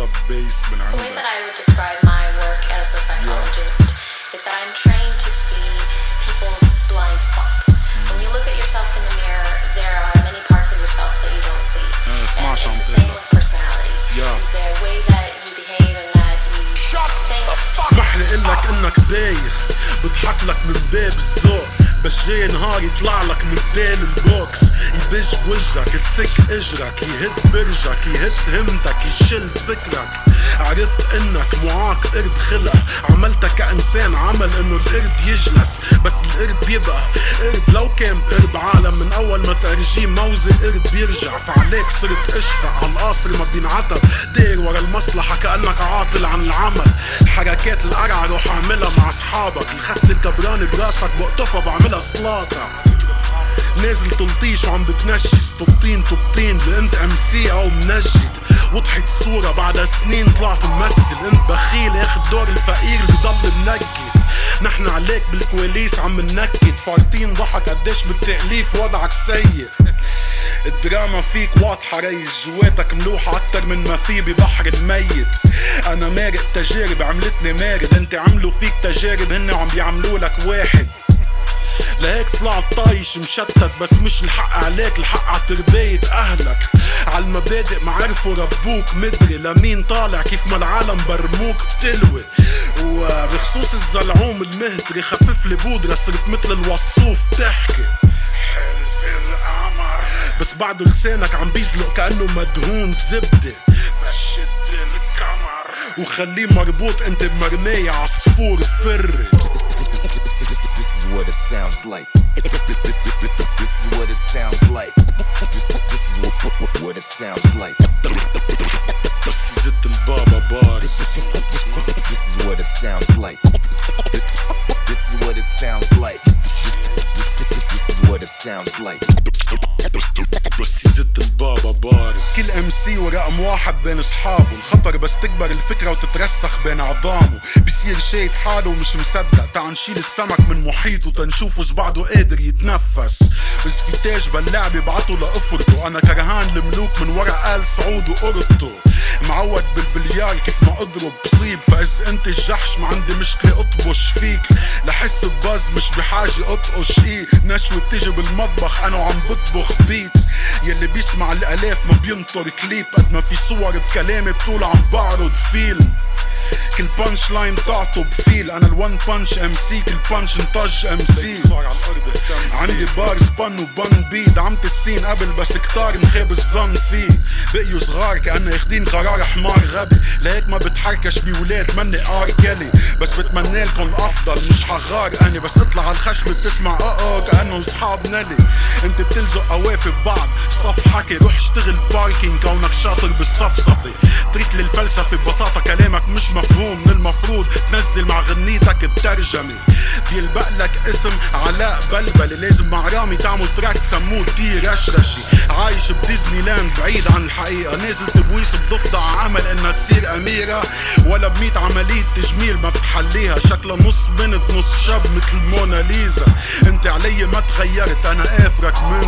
sub bass من The way عندك that I would describe my work as a psychologist is that I'm trained to see people's blind spots. When you look at yourself in the mirror, there are many parts of yourself that you don't see. Uh, and smash it's on the thing. same with personality. Yeah. The way that you behave and that you think. اسمح لي قلك انك بايخ بضحك لك من باب الذوق بس جاي نهار يطلع لك من بدال البوكس يبج بوجهك تسك اجرك يهد برجك يهد همتك يشل فكرك. عرفت إنك معاق قرد خلق. عملتك كإنسان عمل إنه القرد يجلس. بس القرد بيبقى قرد لو كان قرد عالم. من أول ما ترجيه موزي القرد بيرجع. فعليك صرت اشفق على القصر ما بينعتب. داير ورا المصلحة كأنك عاطل عن العمل. الحركات القرعة روح أعملها مع أصحابك. الخس الكبراني براسك بقطفها بعملها سلاطة نازل تلطيش وعم بتنشز طبطين طبطين لأنت ام سي أو منجد. وضحت الصورة بعد سنين طلعت ممثل. أنت بخيل آخد دور الفقير اللي بضل منكد نحن عليك بالكواليس عم ننكد. فارتين ضحك قديش بالتأليف وضعك سيء. الدراما فيك واضحة ريس. جواتك ملوحة أكتر من ما في ببحر الميت. أنا مارق تجارب عملتني مارد. أنت عملوا فيك تجارب هن عم بيعملوا لك واحد. لهيك طلعت طايش مشتت بس مش الحق عليك الحق على تربية أهلك. عالمبادئ ما عرفوا ربوك مدري لمين طالع كيف ما العالم برموك بتلوي. وبخصوص الزلعوم المهتري خفف لي بودرة صرت مثل الوصوف تحكي. حلف القمر. بس بعده لسانك عم بيزلق كأنه مدهون زبدة. فشد القمر. وخليه مربوط انت بمرمية عصفور فري. what it sounds like. This is what it sounds like. This, this is what, what, what it sounds like. This is what it sounds like. This is what it sounds like. This is what it sounds like. كل ام سي ورقم واحد بين اصحابه. الخطر بس تكبر الفكرة وتترسخ بين عظامه بصير شايف حاله ومش مصدق. تعال نشيل السمك من محيطه تنشوفه بعده قادر يتنفس. بس في تاج باللعب يبعته لقفرته أنا كرهان الملوك من ورا آل سعود وقرطه معود بالبليار كيف ما أضرب. بصيب فاذا أنت الجحش. ما عندي مشكلة أطبش فيك. لحس بباز مش بحاجة أطقش إيه نشوة بتيجي بالمطبخ أنا وعم بطبخ بيت. يلي بيسمع الالاف ما بينطر كليب. قد ما في صور بكلامي بطول عم بعرض فيلم. كل بانش لاين تعطوا بفيل. أنا الون بانش ام سي كل بانش انطج ام سي عندي بارز بن وبن بيد عمت السين قبل بس كتار مخيب الظن فيه. بقيوا صغار كأنه ياخدين قرار حمار غبي. لهيك ما بتحركش بولاد مني ار كيلي بس بتمنى لكم الأفضل. مش حغار أني بس اطلع على الخشبة بتسمع. أه أه كأنه أصحاب نلي انت بتلزق قوافي ببعض صف حكي روح اشتغل باركينج كونك شاطر بالصفصفة تريت للفلسفة ببساطة كلامك مش مفهوم من المفروض. تنزل مع غنيتك الترجمة. بيلبق لك اسم علاء بلبلي لازم مع رامي تعمل تراك سموه تي رشرشي عايش بديزني لاند بعيد عن الحقيقة. نازل تبويس بضفدع عمل إنها تصير أميرة. ولا بميت عملية تجميل ما بتحليها. شكلها نص بنت نص شاب مثل موناليزا. انت علي ما تغيرت. أنا آفرك من